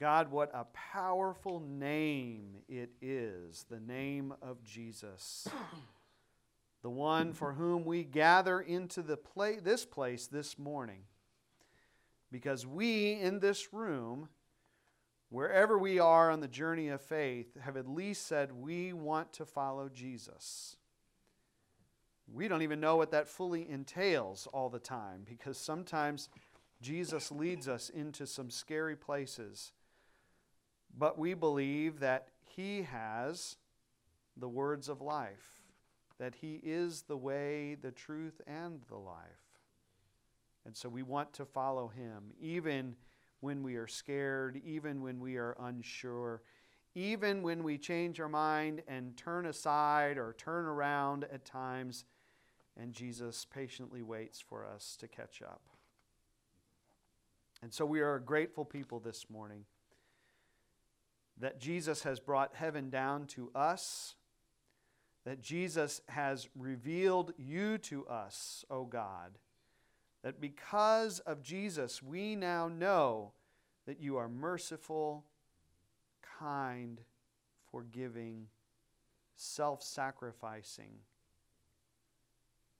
God, what a powerful name it is, the name of Jesus. the one for whom we gather into the play, this place this morning. Because we in this room, wherever we are on the journey of faith, have at least said we want to follow Jesus. We don't even know what that fully entails all the time because sometimes Jesus leads us into some scary places. But we believe that He has the words of life that He is the way, the truth, and the life. And so we want to follow Him, even when we are scared, even when we are unsure, even when we change our mind and turn aside or turn around at times, and Jesus patiently waits for us to catch up. And so we are a grateful people this morning that Jesus has brought heaven down to us that Jesus has revealed you to us, O God. That because of Jesus, we now know that you are merciful, kind, forgiving, self sacrificing,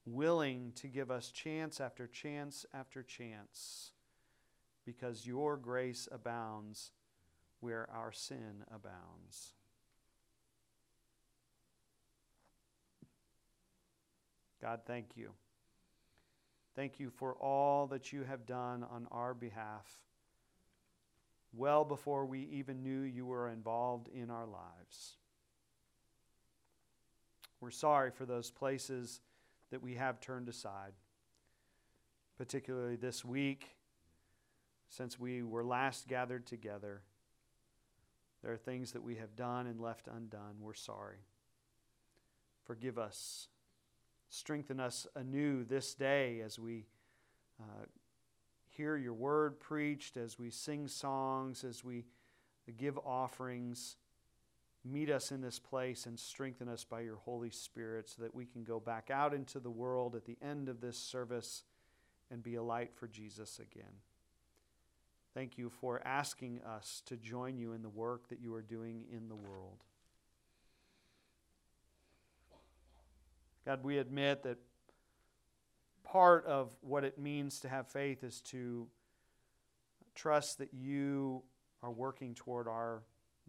willing to give us chance after chance after chance, because your grace abounds where our sin abounds. God, thank you. Thank you for all that you have done on our behalf, well before we even knew you were involved in our lives. We're sorry for those places that we have turned aside, particularly this week, since we were last gathered together. There are things that we have done and left undone. We're sorry. Forgive us Strengthen us anew this day as we uh, hear your word preached, as we sing songs, as we give offerings. Meet us in this place and strengthen us by your Holy Spirit so that we can go back out into the world at the end of this service and be a light for Jesus again. Thank you for asking us to join you in the work that you are doing in the world. God, we admit that part of what it means to have faith is to trust that you are working toward our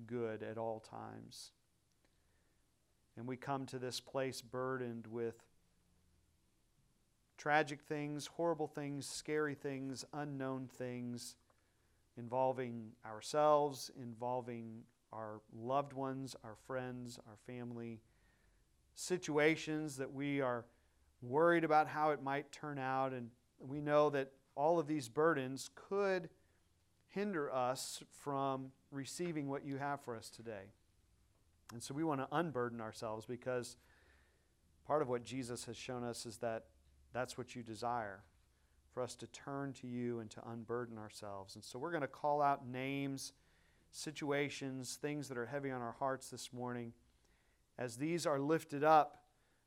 good at all times. And we come to this place burdened with tragic things, horrible things, scary things, unknown things involving ourselves, involving our loved ones, our friends, our family situations that we are worried about how it might turn out. And we know that all of these burdens could hinder us from receiving what you have for us today. And so we want to unburden ourselves because part of what Jesus has shown us is that that's what you desire for us to turn to you and to unburden ourselves. And so we're going to call out names, situations, things that are heavy on our hearts this morning as these are lifted up,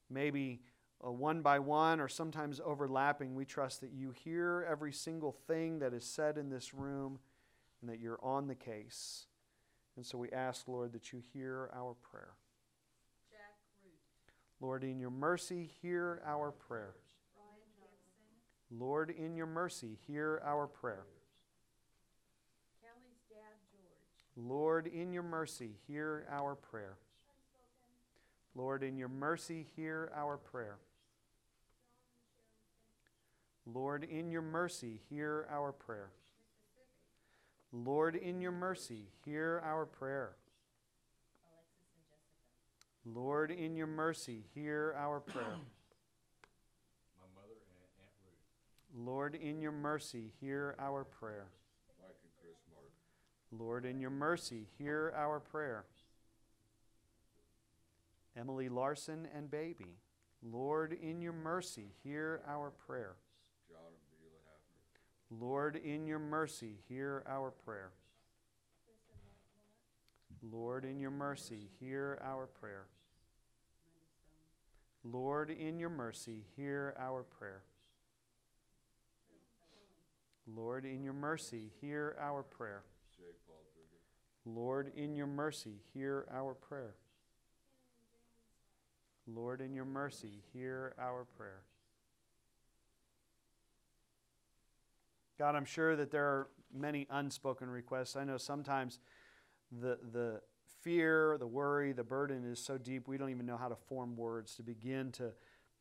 maybe uh, one by one or sometimes overlapping, we trust that you hear every single thing that is said in this room and that you're on the case. And so we ask, Lord, that you hear our prayer. Lord, in your mercy, hear our prayer. Lord, in your mercy, hear our prayer. Lord, in your mercy, hear our prayer. Lord, in your mercy, hear our prayer. Lord, in your mercy, hear our prayer. Lord, in your mercy, hear our prayer. Lord, in your mercy, hear our prayer. Lord, in your mercy, hear our prayer. Lord, in your mercy, hear our prayer. Emily Larson and baby. Lord, in your mercy, hear our prayer. Lord, in your mercy, hear our prayer. Lord, in your mercy, hear our prayer. Lord, in your mercy, hear our prayer. Lord, in your mercy, hear our prayer. Lord, in your mercy, hear our prayer. Lord, in your mercy, hear our prayer. God, I'm sure that there are many unspoken requests. I know sometimes the, the fear, the worry, the burden is so deep we don't even know how to form words to begin to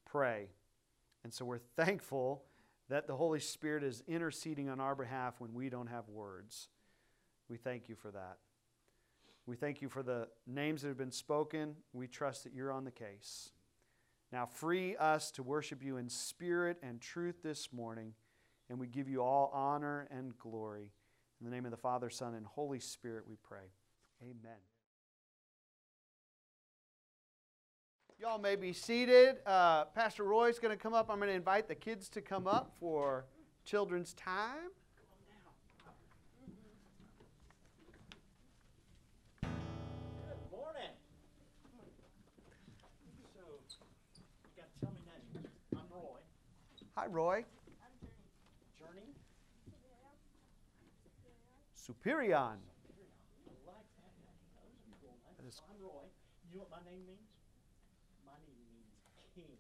pray. And so we're thankful that the Holy Spirit is interceding on our behalf when we don't have words. We thank you for that. We thank you for the names that have been spoken. We trust that you're on the case. Now, free us to worship you in spirit and truth this morning, and we give you all honor and glory. In the name of the Father, Son, and Holy Spirit, we pray. Amen. Y'all may be seated. Uh, Pastor Roy's going to come up. I'm going to invite the kids to come up for children's time. Good morning. So, you got to tell me names. I'm Roy. Hi, Roy. Journey. Superion. I like that name. That was a cool name. That is- I'm Roy. You know what my name means? My name means king.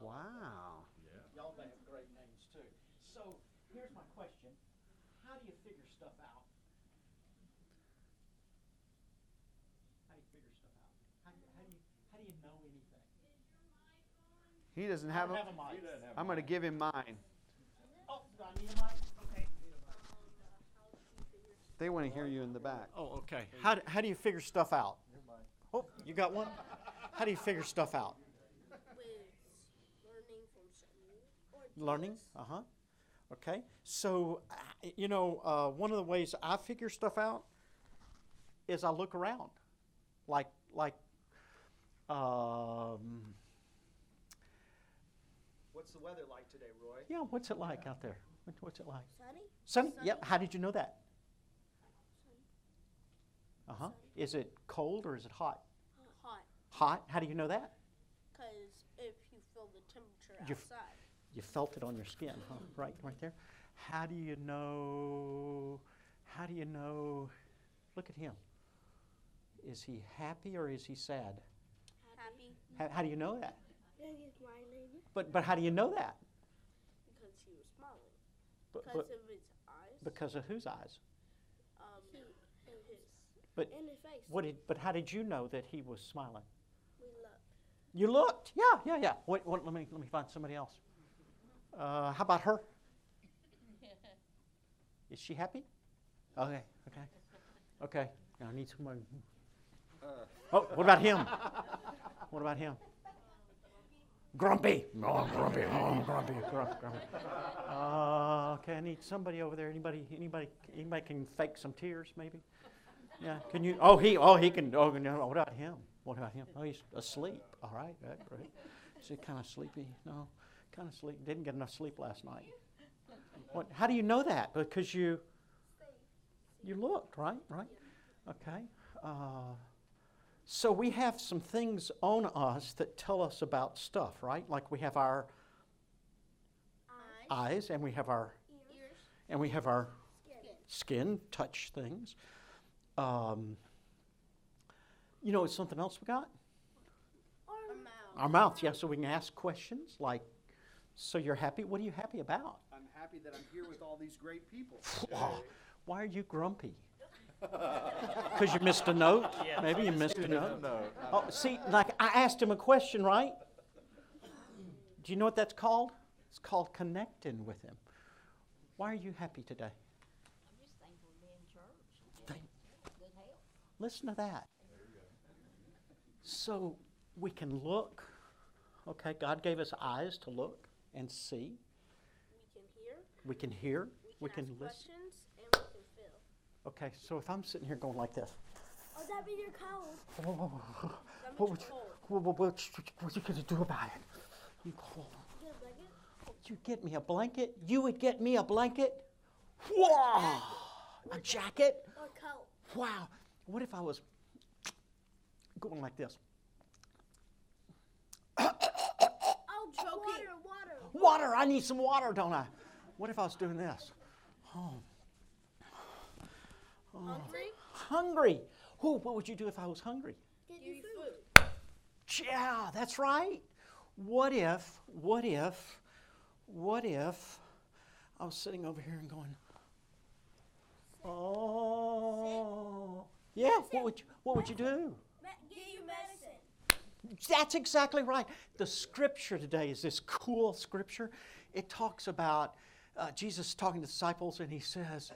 Wow. Yeah. Y'all may have great names too. So, here's my question. How do you figure stuff out? How do you figure stuff out? How do you, how do you, how do you know anything? He doesn't I have don't a. have a mic. I'm going to give him mine. Oh, do I need a mic? Okay. They want to hear you in the back. Oh, okay. How, d- how do you figure stuff out? Oh, you got one? How do you figure stuff out? with learning from certain or Learning? Uh huh. Okay. So, uh, you know, uh, one of the ways I figure stuff out is I look around. Like, like, um, What's the weather like today, Roy? yeah, what's it like out there? What- What's it like? sunny. Sunny? Sunny. Yep. How did you know that? Uh huh. Is it cold or is it hot? Hot, Hot? How do you know that? because if you feel the temperature You f- outside, You felt it on your skin, huh? Right, right there. How do you know? How do you know? Look at him. Is he happy or is he sad? happy How, how do you know that? because he's smiling But but how do you know that? because he was smiling But, because but of his eyes. because of whose eyes? um, he, and his But and his face. what did? But how did you know that he was smiling? we looked. You looked. Yeah, yeah, yeah. Wait, wait let me let me find somebody else. Uh, how about her? Is she happy? Okay, okay, okay. I need someone. Oh, what about him? What about him? Grumpy. Oh, grumpy. Oh, grumpy. Grumpy. grumpy. Uh, okay, I need somebody over there. Anybody? Anybody? Anybody can fake some tears, maybe? Yeah. Can you? Oh, he. Oh, he can. Oh, no. What about him? What about him? Oh, he's asleep. All right. Right. Great. Is he kind of sleepy? No. Kind of sleep. Didn't get enough sleep last night. What? How do you know that? Because you. You looked, right? Right. Okay. Uh, so we have some things on us that tell us about stuff, right? Like we have our Eyes, eyes, and we have our ears, and we have our skin. skin, touch things. Um, you know, it's something else we got. Our mouth. Our mouth, yeah. So we can ask questions like, "So you're happy? What are you happy about? I'm happy that I'm here with all these great people. Why are you grumpy? Because you missed a note. Maybe you missed a note. Oh, see, like I asked him a question, right? Do you know what that's called? It's called connecting with him. Why are you happy today? I'm just thankful to be in church. Thank, Good help. listen to that. So we can look. Okay, God gave us eyes to look and see. We can hear. We can hear. We can, ask listen. questions and we can feel. Okay, so if I'm sitting here going like this, Oh, that means you're cold. what That would means you, you're cold. what, what, what, what you gonna do about it? I'm cold. You get a blanket? Oh, you get me a blanket? You would get me a blanket? Wow! A jacket? Or coat? Wow! What if I was going like this? Oh, choke water, water. Water! I need some water, don't I? What if I was doing this? Oh, Hungry? hungry. Who, what would you do if I was hungry? Give you food. Yeah, that's right. What if, what if, what if I was sitting over here and going, oh, yeah, what would you, what would you do? Me- give you medicine. That's exactly right. The scripture today is this cool scripture. It talks about uh, Jesus talking to disciples, and he says,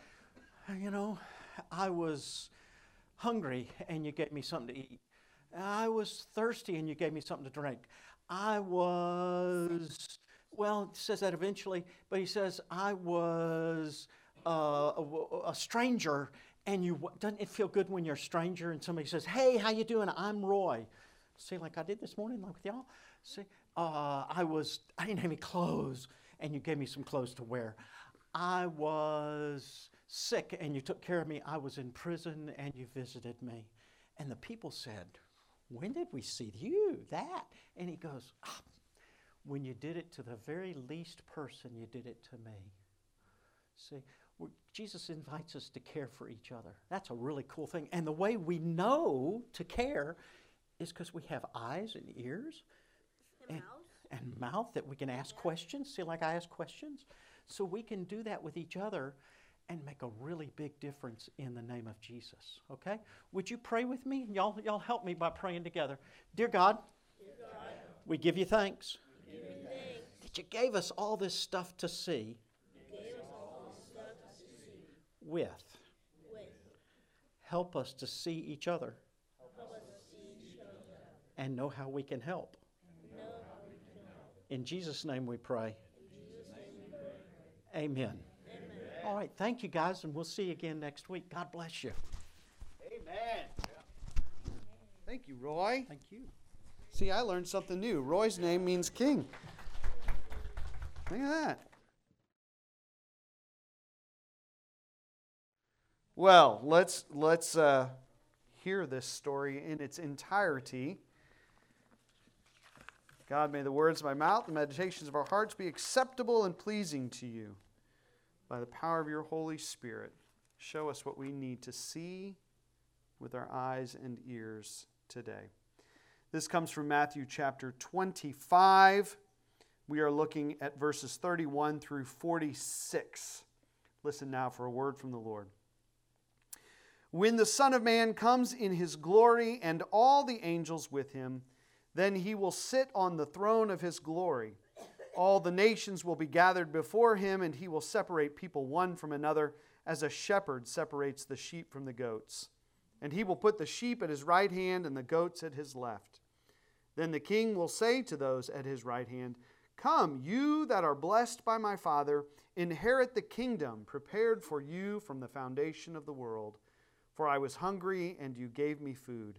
You know, I was hungry, and you gave me something to eat. I was thirsty, and you gave me something to drink. I was, well, it says that eventually, but he says, I was uh, a, a stranger, and you doesn't it feel good when you're a stranger and somebody says, "Hey, how you doing? I'm Roy." See, like I did this morning, like with y'all. See, uh, I was I didn't have any clothes, and you gave me some clothes to wear. I was sick, and you took care of me. I was in prison, and you visited me. And the people said, "When did we see you?" That, and he goes, ah, "When you did it to the very least person, you did it to me." See, Jesus invites us to care for each other. That's a really cool thing. And the way we know to care is because we have eyes and ears And and, mouth that we can ask questions. See, like I ask questions. So we can do that with each other and make a really big difference in the name of Jesus. Okay? Would you pray with me? Y'all, y'all help me by praying together. Dear God, we give you thanks that you gave us all this stuff to see with. Help us to see each other and know how we can help. In Jesus' name we pray. Amen. All right, thank you guys, and we'll see you again next week. God bless you. Amen. Thank you, Roy. Thank you. See, I learned something new. Roy's name means king. Look at that. Well, let's let's uh, hear this story in its entirety. God, may the words of my mouth and meditations of our hearts be acceptable and pleasing to you. By the power of your Holy Spirit, show us what we need to see with our eyes and ears today. This comes from Matthew chapter 25. We are looking at verses 31 through 46. Listen now for a word from the Lord. When the Son of Man comes in his glory and all the angels with him, then he will sit on the throne of his glory. All the nations will be gathered before him, and he will separate people one from another, as a shepherd separates the sheep from the goats. And he will put the sheep at his right hand and the goats at his left. Then the king will say to those at his right hand, Come, you that are blessed by my Father, inherit the kingdom prepared for you from the foundation of the world. For I was hungry, and you gave me food.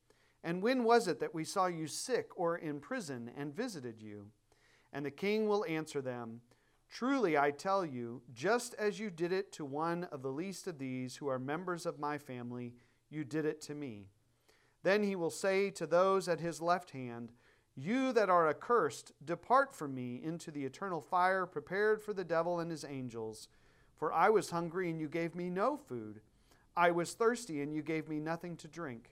And when was it that we saw you sick or in prison and visited you? And the king will answer them, Truly I tell you, just as you did it to one of the least of these who are members of my family, you did it to me. Then he will say to those at his left hand, You that are accursed, depart from me into the eternal fire prepared for the devil and his angels. For I was hungry, and you gave me no food. I was thirsty, and you gave me nothing to drink.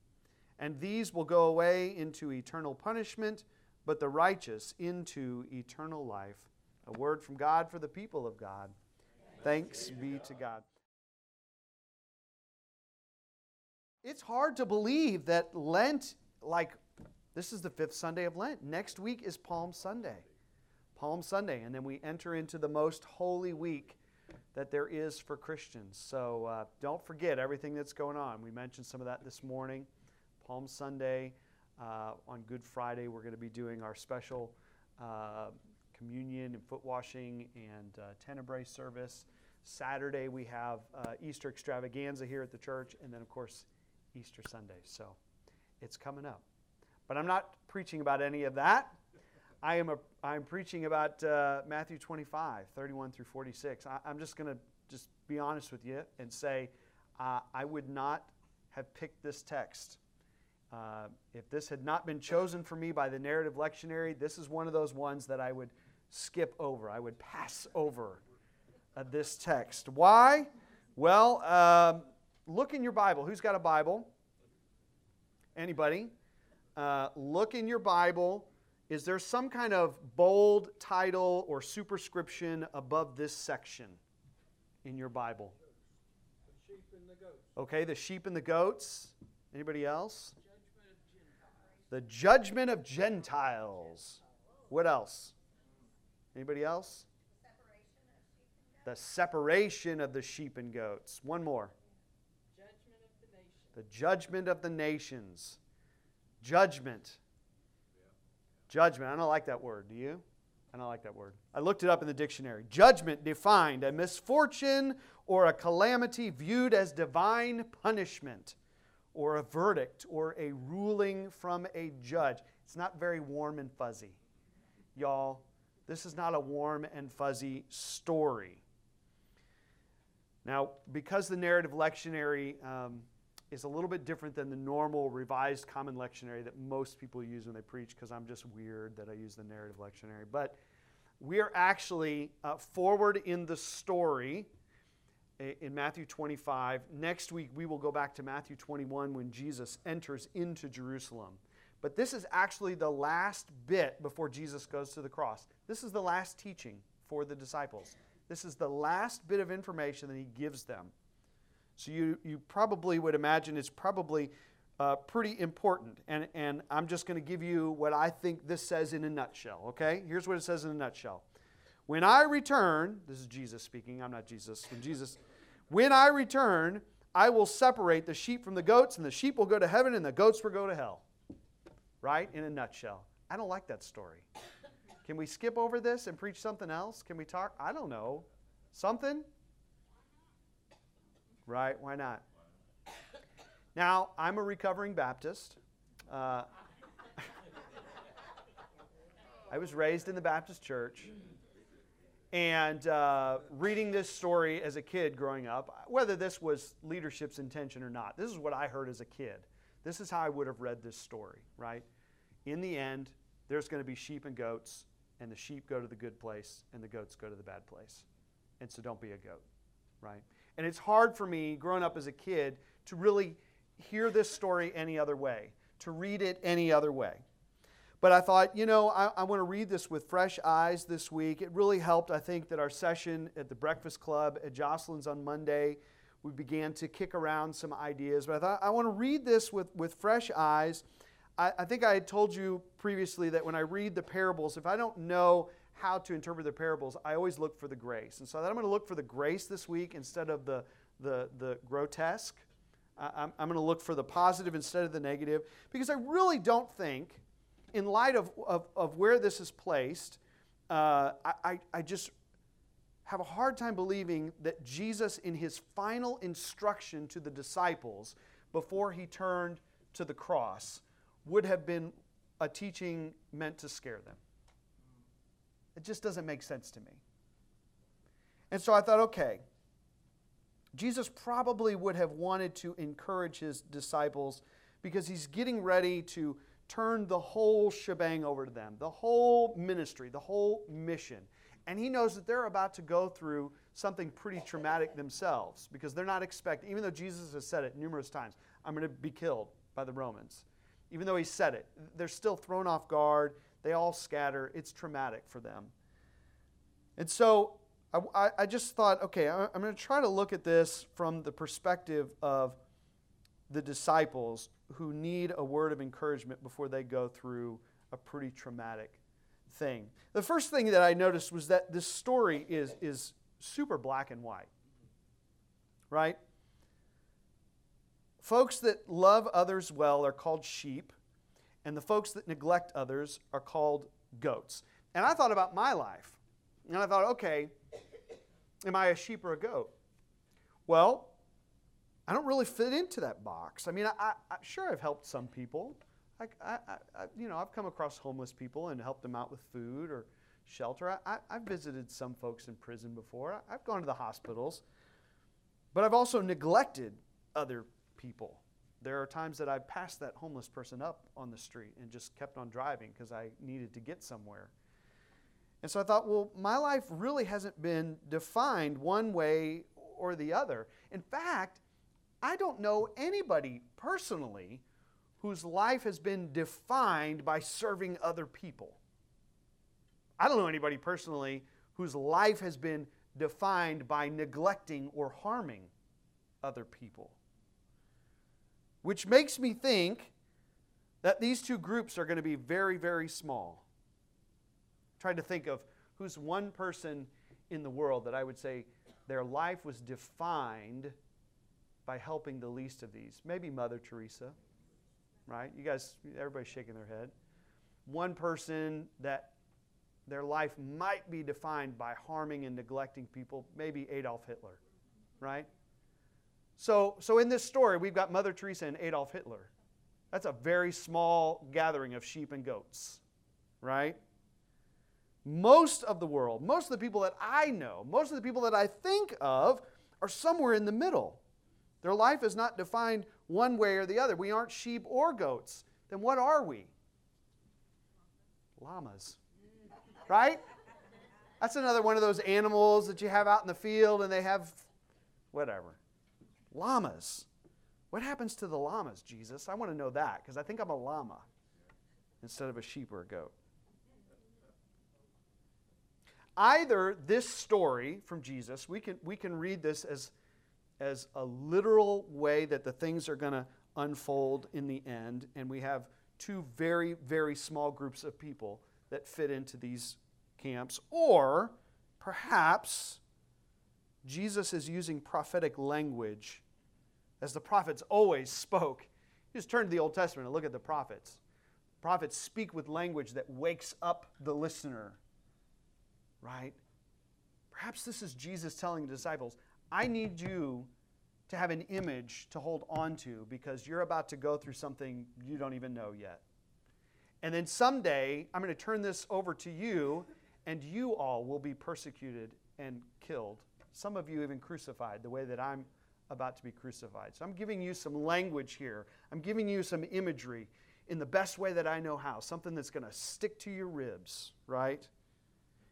And these will go away into eternal punishment, but the righteous into eternal life. A word from God for the people of God. Thanks be to God. It's hard to believe that Lent, like This is the fifth Sunday of Lent. Next week is Palm Sunday. Palm Sunday. And then we enter into the most holy week that there is for Christians. So uh, don't forget everything that's going on. We mentioned some of that this morning. Palm Sunday, uh, on Good Friday, we're going to be doing our special uh, communion and foot washing and uh, tenebrae service. Saturday, we have uh, Easter extravaganza here at the church, and then, of course, Easter Sunday. So it's coming up. But I'm not preaching about any of that. I am a, I'm preaching about uh, Matthew 25, 31 through 46. I, am just going to just be honest with you and say uh, I would not have picked this text. Uh, if this had not been chosen for me by the narrative lectionary, this is one of those ones that I would skip over. I would pass over uh, this text. Why? Well, um, look in your Bible. Who's got a Bible? Anybody? Uh, look in your Bible is there some kind of bold title or superscription above this section in your Bible? Okay, the sheep and the goats. Anybody else? The judgment of Gentiles. What else? Anybody else? The separation of the sheep and goats. One more. The judgment of the nations. Judgment. Judgment. I don't like that word. Do you? I don't like that word. I looked it up in the dictionary. Judgment defined a misfortune or a calamity viewed as divine punishment or a verdict or a ruling from a judge. It's not very warm and fuzzy. Y'all, this is not a warm and fuzzy story. Now, because the narrative lectionary um, is a little bit different than the normal revised common lectionary that most people use when they preach because I'm just weird that I use the narrative lectionary. But we are actually uh, forward in the story in Matthew 25. Next week, we will go back to Matthew 21 when Jesus enters into Jerusalem. But this is actually the last bit before Jesus goes to the cross. This is the last teaching for the disciples. This is the last bit of information that he gives them. So you, you probably would imagine it's probably uh, pretty important. And, and I'm just going to give you what I think this says in a nutshell, okay? Here's what it says in a nutshell. When I return, this is Jesus speaking, I'm not Jesus. When Jesus, when I return, I will separate the sheep from the goats, and the sheep will go to heaven, and the goats will go to hell. Right? In a nutshell. I don't like that story. Can we skip over this and preach something else? Can we talk? I don't know. Something? Right? Why not? Now, I'm a recovering Baptist. Uh, I was raised in the Baptist church. And uh, reading this story as a kid growing up, whether this was leadership's intention or not, this is what I heard as a kid. This is how I would have read this story, right? In the end, there's going to be sheep and goats, and the sheep go to the good place, and the goats go to the bad place. And so don't be a goat, right? And it's hard for me, growing up as a kid, to really hear this story any other way, to read it any other way. But I thought, you know, I, I want to read this with fresh eyes this week. It really helped, I think, that our session at the Breakfast Club at Jocelyn's on Monday, we began to kick around some ideas. But I thought, I want to read this with, with fresh eyes. I, I think I had told you previously that when I read the parables, if I don't know how to interpret the parables, I always look for the grace. And so I'm going to look for the grace this week instead of the, the, the grotesque. I'm, I'm going to look for the positive instead of the negative because I really don't think, in light of, of, of where this is placed, uh, I, I just have a hard time believing that Jesus, in his final instruction to the disciples before he turned to the cross, would have been a teaching meant to scare them. It just doesn't make sense to me. And so I thought, okay, Jesus probably would have wanted to encourage his disciples because he's getting ready to turn the whole shebang over to them, the whole ministry, the whole mission. And he knows that they're about to go through something pretty traumatic themselves because they're not expecting, even though Jesus has said it numerous times, I'm going to be killed by the Romans. Even though he said it, they're still thrown off guard. They all scatter. It's traumatic for them. And so I, I just thought, okay, I'm going to try to look at this from the perspective of the disciples who need a word of encouragement before they go through a pretty traumatic thing. The first thing that I noticed was that this story is, is super black and white, right? Folks that love others well are called sheep, and the folks that neglect others are called goats. And I thought about my life, and I thought, okay, am I a sheep or a goat? Well, I don't really fit into that box. I mean, I, I, sure, I've helped some people. I, I, I, you know, I've come across homeless people and helped them out with food or shelter. I, have visited some folks in prison before. I've gone to the hospitals. But I've also neglected other people. There are times that I've passed that homeless person up on the street and just kept on driving because I needed to get somewhere. And so I thought, well, my life really hasn't been defined one way or the other. In fact, I don't know anybody personally whose life has been defined by serving other people. I don't know anybody personally whose life has been defined by neglecting or harming other people. Which makes me think that these two groups are going to be very, very small. Trying to think of who's one person in the world that I would say their life was defined by helping the least of these. Maybe Mother Teresa, right? You guys, everybody's shaking their head. One person that their life might be defined by harming and neglecting people, maybe Adolf Hitler, right? So, so in this story, we've got Mother Teresa and Adolf Hitler. That's a very small gathering of sheep and goats, right? Most of the world, most of the people that I know, most of the people that I think of are somewhere in the middle. Their life is not defined one way or the other. We aren't sheep or goats. Then what are we? Llamas. Right? That's another one of those animals that you have out in the field and they have whatever. Llamas. What happens to the llamas, Jesus? I want to know that because I think I'm a llama instead of a sheep or a goat. Either this story from Jesus, we can, we can read this as as a literal way that the things are going to unfold in the end. And we have two very, very small groups of people that fit into these camps. Or perhaps Jesus is using prophetic language as the prophets always spoke. You just turn to the Old Testament and look at the prophets. Prophets speak with language that wakes up the listener, right? Perhaps this is Jesus telling the disciples, I need you to have an image to hold on to because you're about to go through something you don't even know yet. And then someday, I'm going to turn this over to you, and you all will be persecuted and killed. Some of you even crucified, the way that I'm about to be crucified. So I'm giving you some language here. I'm giving you some imagery in the best way that I know how, something that's going to stick to your ribs, right?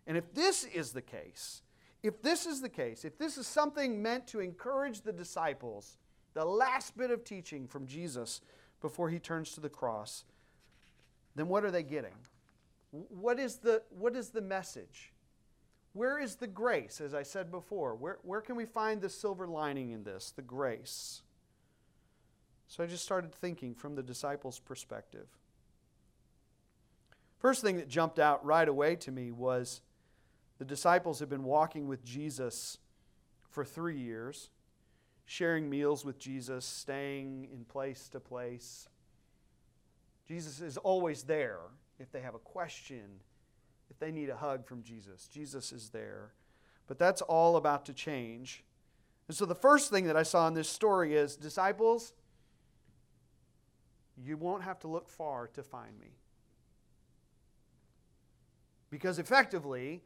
And if this is the case, if this is the case, if this is something meant to encourage the disciples, the last bit of teaching from Jesus before he turns to the cross, then what are they getting? What is the, what is the message? Where is the grace, as I said before? Where, where can we find the silver lining in this, the grace? So I just started thinking from the disciples' perspective. First thing that jumped out right away to me was the disciples have been walking with Jesus for three years, sharing meals with Jesus, staying in place to place. Jesus is always there if they have a question, if they need a hug from Jesus. Jesus is there. But that's all about to change. And so the first thing that I saw in this story is disciples, you won't have to look far to find me. Because effectively,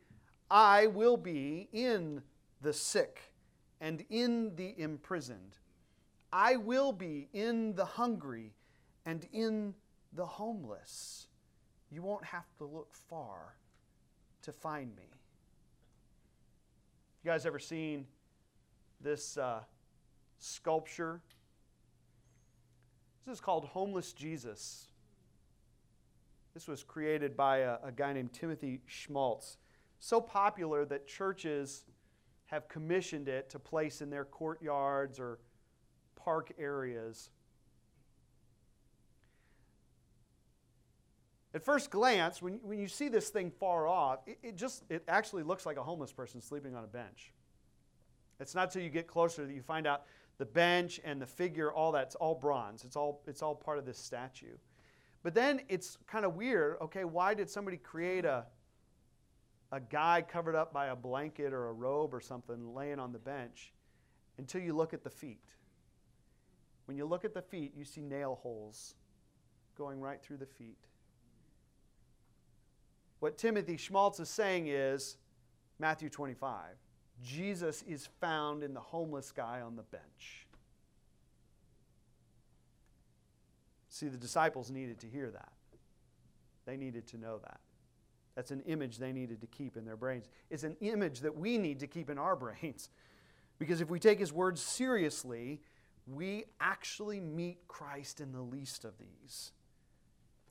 I will be in the sick and in the imprisoned. I will be in the hungry and in the homeless. You won't have to look far to find me. You guys ever seen this uh, sculpture? This is called Homeless Jesus. This was created by a, a guy named Timothy Schmalz so popular that churches have commissioned it to place in their courtyards or park areas. At first glance, when, when you see this thing far off, it, it just it actually looks like a homeless person sleeping on a bench. It's not till you get closer that you find out the bench and the figure, all that's all bronze. It's all it's all part of this statue. But then it's kind of weird. Okay, why did somebody create a a guy covered up by a blanket or a robe or something laying on the bench until you look at the feet? When you look at the feet, you see nail holes going right through the feet. What Timothy Schmalz is saying is Matthew 25. Jesus is found in the homeless guy on the bench. See, the disciples needed to hear that. They needed to know that. That's an image they needed to keep in their brains. It's an image that we need to keep in our brains. Because if we take his words seriously, we actually meet Christ in the least of these.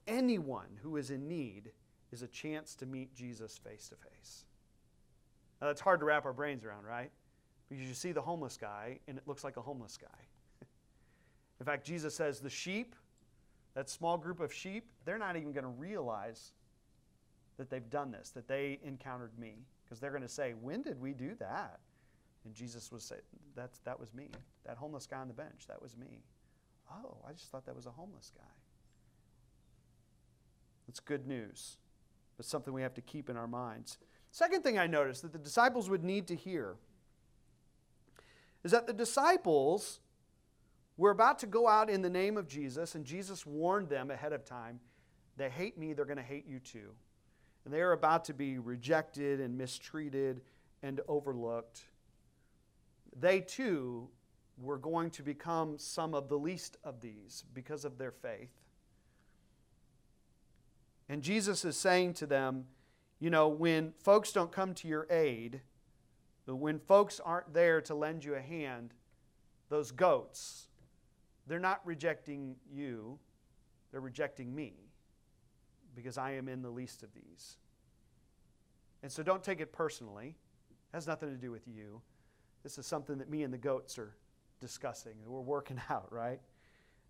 Anyone who is in need is a chance to meet Jesus face to face. Now, that's hard to wrap our brains around, right? Because you see the homeless guy, and it looks like a homeless guy. in fact, Jesus says the sheep, that small group of sheep, they're not even going to realize that they've done this, that they encountered me. Because they're going to say, When did we do that? And Jesus was say, That's, That was me. That homeless guy on the bench, that was me. Oh, I just thought that was a homeless guy. That's good news, but something we have to keep in our minds. Second thing I noticed that the disciples would need to hear is that the disciples were about to go out in the name of Jesus, and Jesus warned them ahead of time they hate me, they're going to hate you too. And they are about to be rejected and mistreated and overlooked. They too were going to become some of the least of these because of their faith. And Jesus is saying to them, you know, when folks don't come to your aid, when folks aren't there to lend you a hand, those goats, they're not rejecting you, they're rejecting me because I am in the least of these. And so don't take it personally. It has nothing to do with you. This is something that me and the goats are discussing and we're working out, right?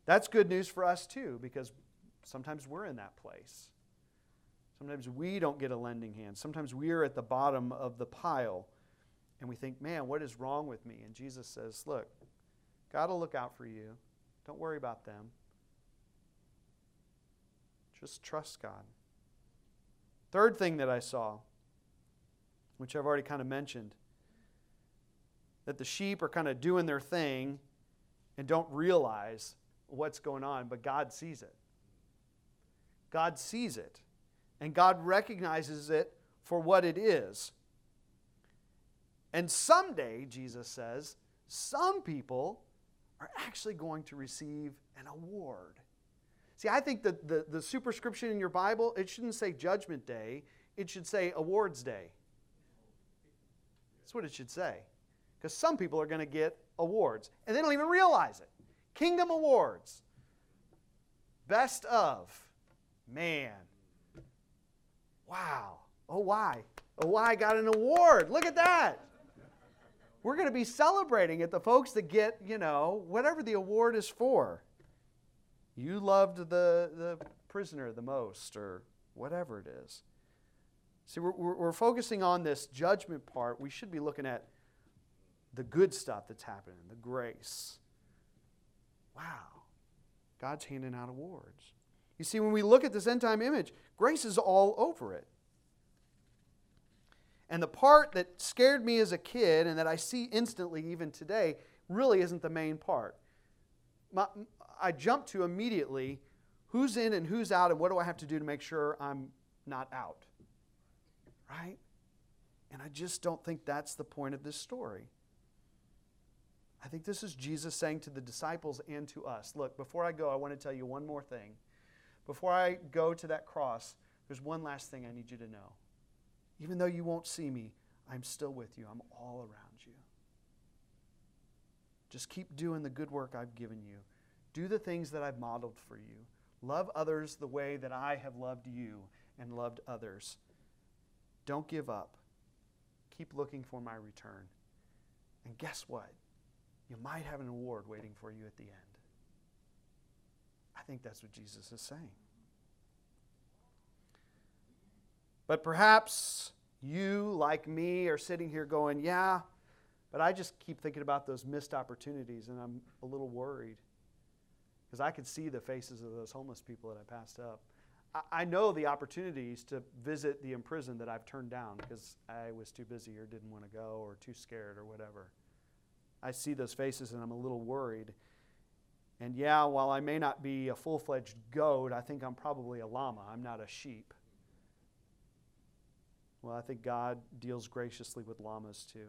That's good news for us too because sometimes we're in that place. Sometimes we don't get a lending hand. Sometimes we're at the bottom of the pile and we think, man, what is wrong with me? And Jesus says, look, God will look out for you. Don't worry about them. Just trust God. Third thing that I saw, which I've already kind of mentioned, that the sheep are kind of doing their thing and don't realize what's going on, but God sees it. God sees it, and God recognizes it for what it is. And someday, Jesus says, some people are actually going to receive an award. See, I think that the, the superscription in your Bible, it shouldn't say Judgment Day, it should say Awards Day. That's what it should say. Because some people are going to get awards, and they don't even realize it. Kingdom Awards. Best of. Man. Wow. Oh, why? Oh, why got an award? Look at that. We're going to be celebrating it, the folks that get, you know, whatever the award is for. You loved the, the prisoner the most, or whatever it is. See, we're, we're, focusing on this judgment part. We should be looking at the good stuff that's happening, the grace. Wow. God's handing out awards. You see, when we look at this end time image, grace is all over it. And the part that scared me as a kid and that I see instantly even today really isn't the main part. My, I jump to immediately who's in and who's out and what do I have to do to make sure I'm not out. Right? And I just don't think that's the point of this story. I think this is Jesus saying to the disciples and to us look, before I go, I want to tell you one more thing. Before I go to that cross, there's one last thing I need you to know. Even though you won't see me, I'm still with you, I'm all around you. Just keep doing the good work I've given you. Do the things that I've modeled for you. Love others the way that I have loved you and loved others. Don't give up. Keep looking for my return. And guess what? You might have an award waiting for you at the end. I think that's what Jesus is saying. But perhaps you, like me, are sitting here going, Yeah, but I just keep thinking about those missed opportunities and I'm a little worried. Because I could see the faces of those homeless people that I passed up. I, I know the opportunities to visit the imprisoned that I've turned down because I was too busy or didn't want to go or too scared or whatever. I see those faces and I'm a little worried. And yeah, while I may not be a full fledged goat, I think I'm probably a llama. I'm not a sheep. Well, I think God deals graciously with llamas too.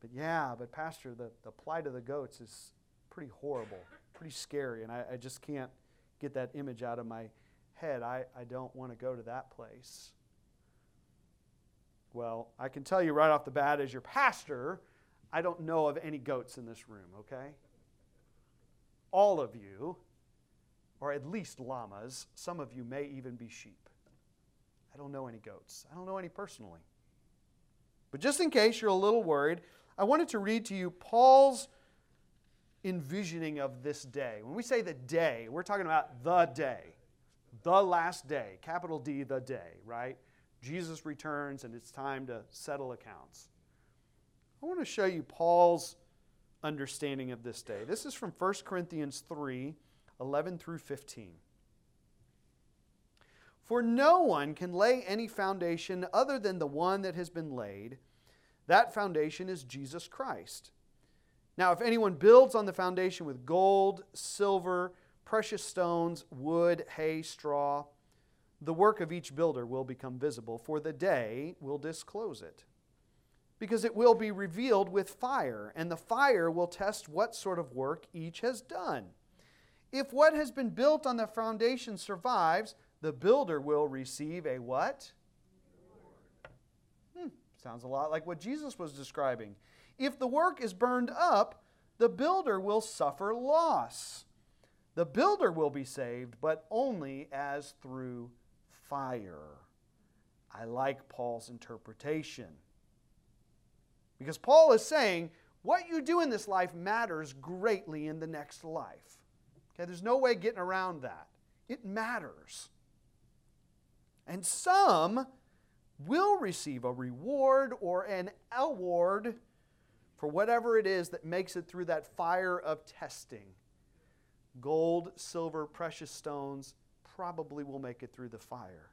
But yeah, but Pastor, the, the plight of the goats is pretty horrible, pretty scary, and I, I just can't get that image out of my head. I, I don't want to go to that place. Well, I can tell you right off the bat, as your pastor, I don't know of any goats in this room, okay? All of you, or at least llamas, some of you may even be sheep. I don't know any goats. I don't know any personally. But just in case you're a little worried, I wanted to read to you Paul's envisioning of this day. When we say the day, we're talking about the day, the last day, capital D, the day, right? Jesus returns and it's time to settle accounts. I want to show you Paul's understanding of this day. This is from 1 Corinthians 3 11 through 15. For no one can lay any foundation other than the one that has been laid. That foundation is Jesus Christ. Now, if anyone builds on the foundation with gold, silver, precious stones, wood, hay, straw, the work of each builder will become visible, for the day will disclose it. Because it will be revealed with fire, and the fire will test what sort of work each has done. If what has been built on the foundation survives, the builder will receive a what? Hmm, sounds a lot like what Jesus was describing. If the work is burned up, the builder will suffer loss. The builder will be saved, but only as through fire. I like Paul's interpretation. Because Paul is saying what you do in this life matters greatly in the next life. Okay, there's no way getting around that. It matters. And some will receive a reward or an award for whatever it is that makes it through that fire of testing. Gold, silver, precious stones, probably will make it through the fire.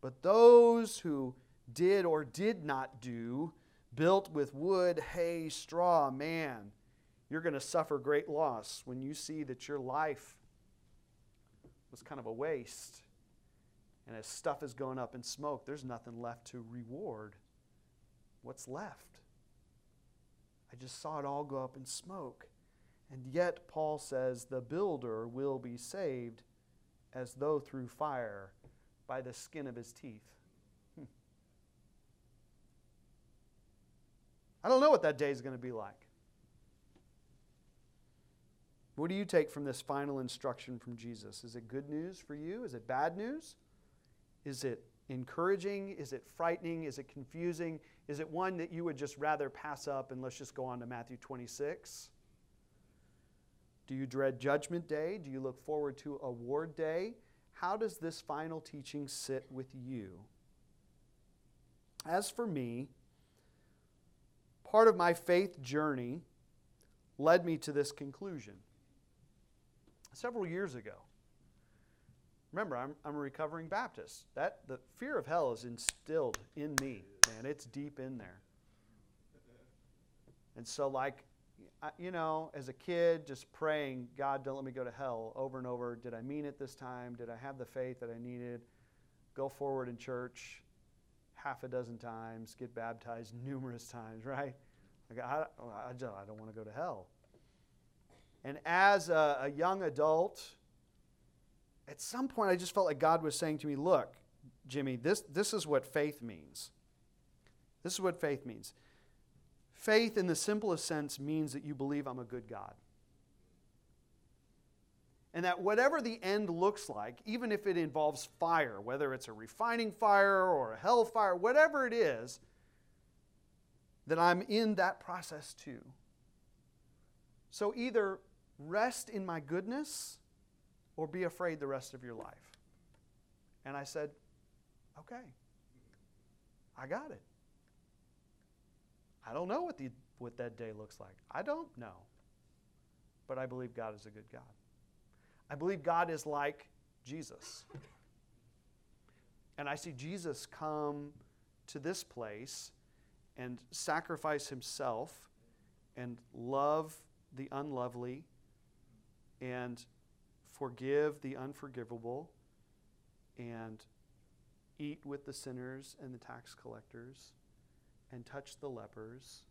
But those who did or did not do, built with wood, hay, straw, man, you're going to suffer great loss when you see that your life was kind of a waste. And as stuff is going up in smoke, there's nothing left to reward. What's left? I just saw it all go up in smoke. And yet, Paul says the builder will be saved as though through fire by the skin of his teeth. Hmm. I don't know what that day is going to be like. What do you take from this final instruction from Jesus? Is it good news for you? Is it bad news? Is it encouraging? Is it frightening? Is it confusing? Is it one that you would just rather pass up and let's just go on to Matthew 26? Do you dread Judgment Day? Do you look forward to Award Day? How does this final teaching sit with you? As for me, part of my faith journey led me to this conclusion. Several years ago, remember, I'm, I'm a recovering Baptist. That, the fear of hell is instilled in me, man. It's deep in there. And so, like, you know, as a kid, just praying, God, don't let me go to hell over and over. Did I mean it this time? Did I have the faith that I needed? Go forward in church half a dozen times, get baptized numerous times, right? Like, I, I, don't, I don't want to go to hell. And as a, a young adult, at some point, I just felt like God was saying to me, Look, Jimmy, this, this is what faith means. This is what faith means. Faith, in the simplest sense, means that you believe I'm a good God. And that whatever the end looks like, even if it involves fire, whether it's a refining fire or a hellfire, whatever it is, that I'm in that process too. So either rest in my goodness or be afraid the rest of your life. And I said, okay, I got it. I don't know what, the, what that day looks like. I don't know. But I believe God is a good God. I believe God is like Jesus. And I see Jesus come to this place and sacrifice himself and love the unlovely and forgive the unforgivable and eat with the sinners and the tax collectors and touch the lepers.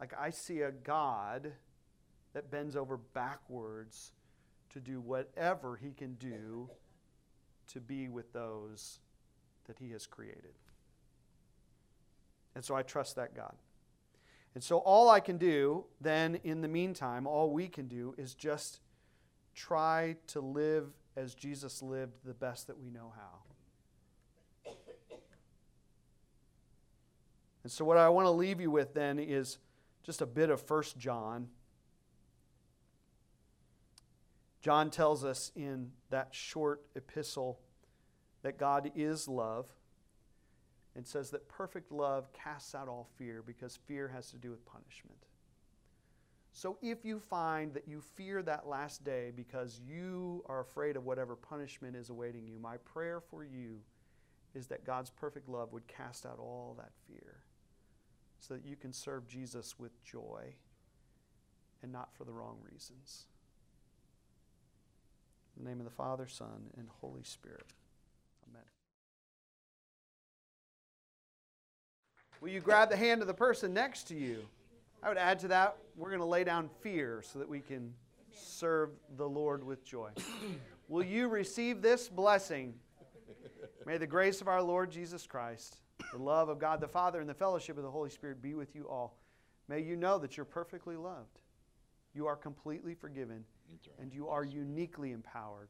Like I see a God that bends over backwards to do whatever he can do to be with those that he has created. And so I trust that God. And so all I can do then in the meantime, all we can do is just try to live as Jesus lived the best that we know how. And so what I want to leave you with then is just a bit of First John. John tells us in that short epistle that God is love and says that perfect love casts out all fear because fear has to do with punishment. So if you find that you fear that last day because you are afraid of whatever punishment is awaiting you, my prayer for you is that God's perfect love would cast out all that fear so that you can serve Jesus with joy and not for the wrong reasons. In the name of the Father, Son, and Holy Spirit. Amen. Will you grab the hand of the person next to you? I would add to that, we're going to lay down fear so that we can serve the Lord with joy. Will you receive this blessing? May the grace of our Lord Jesus Christ, the love of God the Father, and the fellowship of the Holy Spirit be with you all. May you know that you're perfectly loved. You are completely forgiven, and you are uniquely empowered.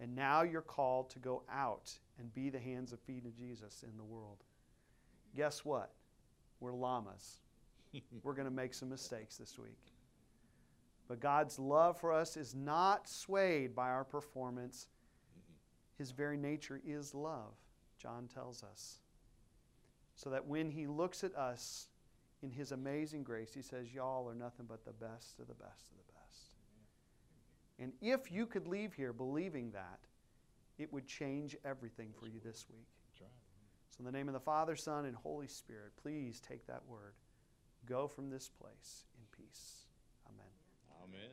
And now you're called to go out and be the hands and feet of Jesus in the world. Guess what? We're llamas. We're going to make some mistakes this week. But God's love for us is not swayed by our performance. His very nature is love, John tells us. So that when He looks at us in His amazing grace, He says, Y'all are nothing but the best of the best of the best. And if you could leave here believing that, it would change everything for you this week. So, in the name of the Father, Son, and Holy Spirit, please take that word. Go from this place in peace. Amen. Amen.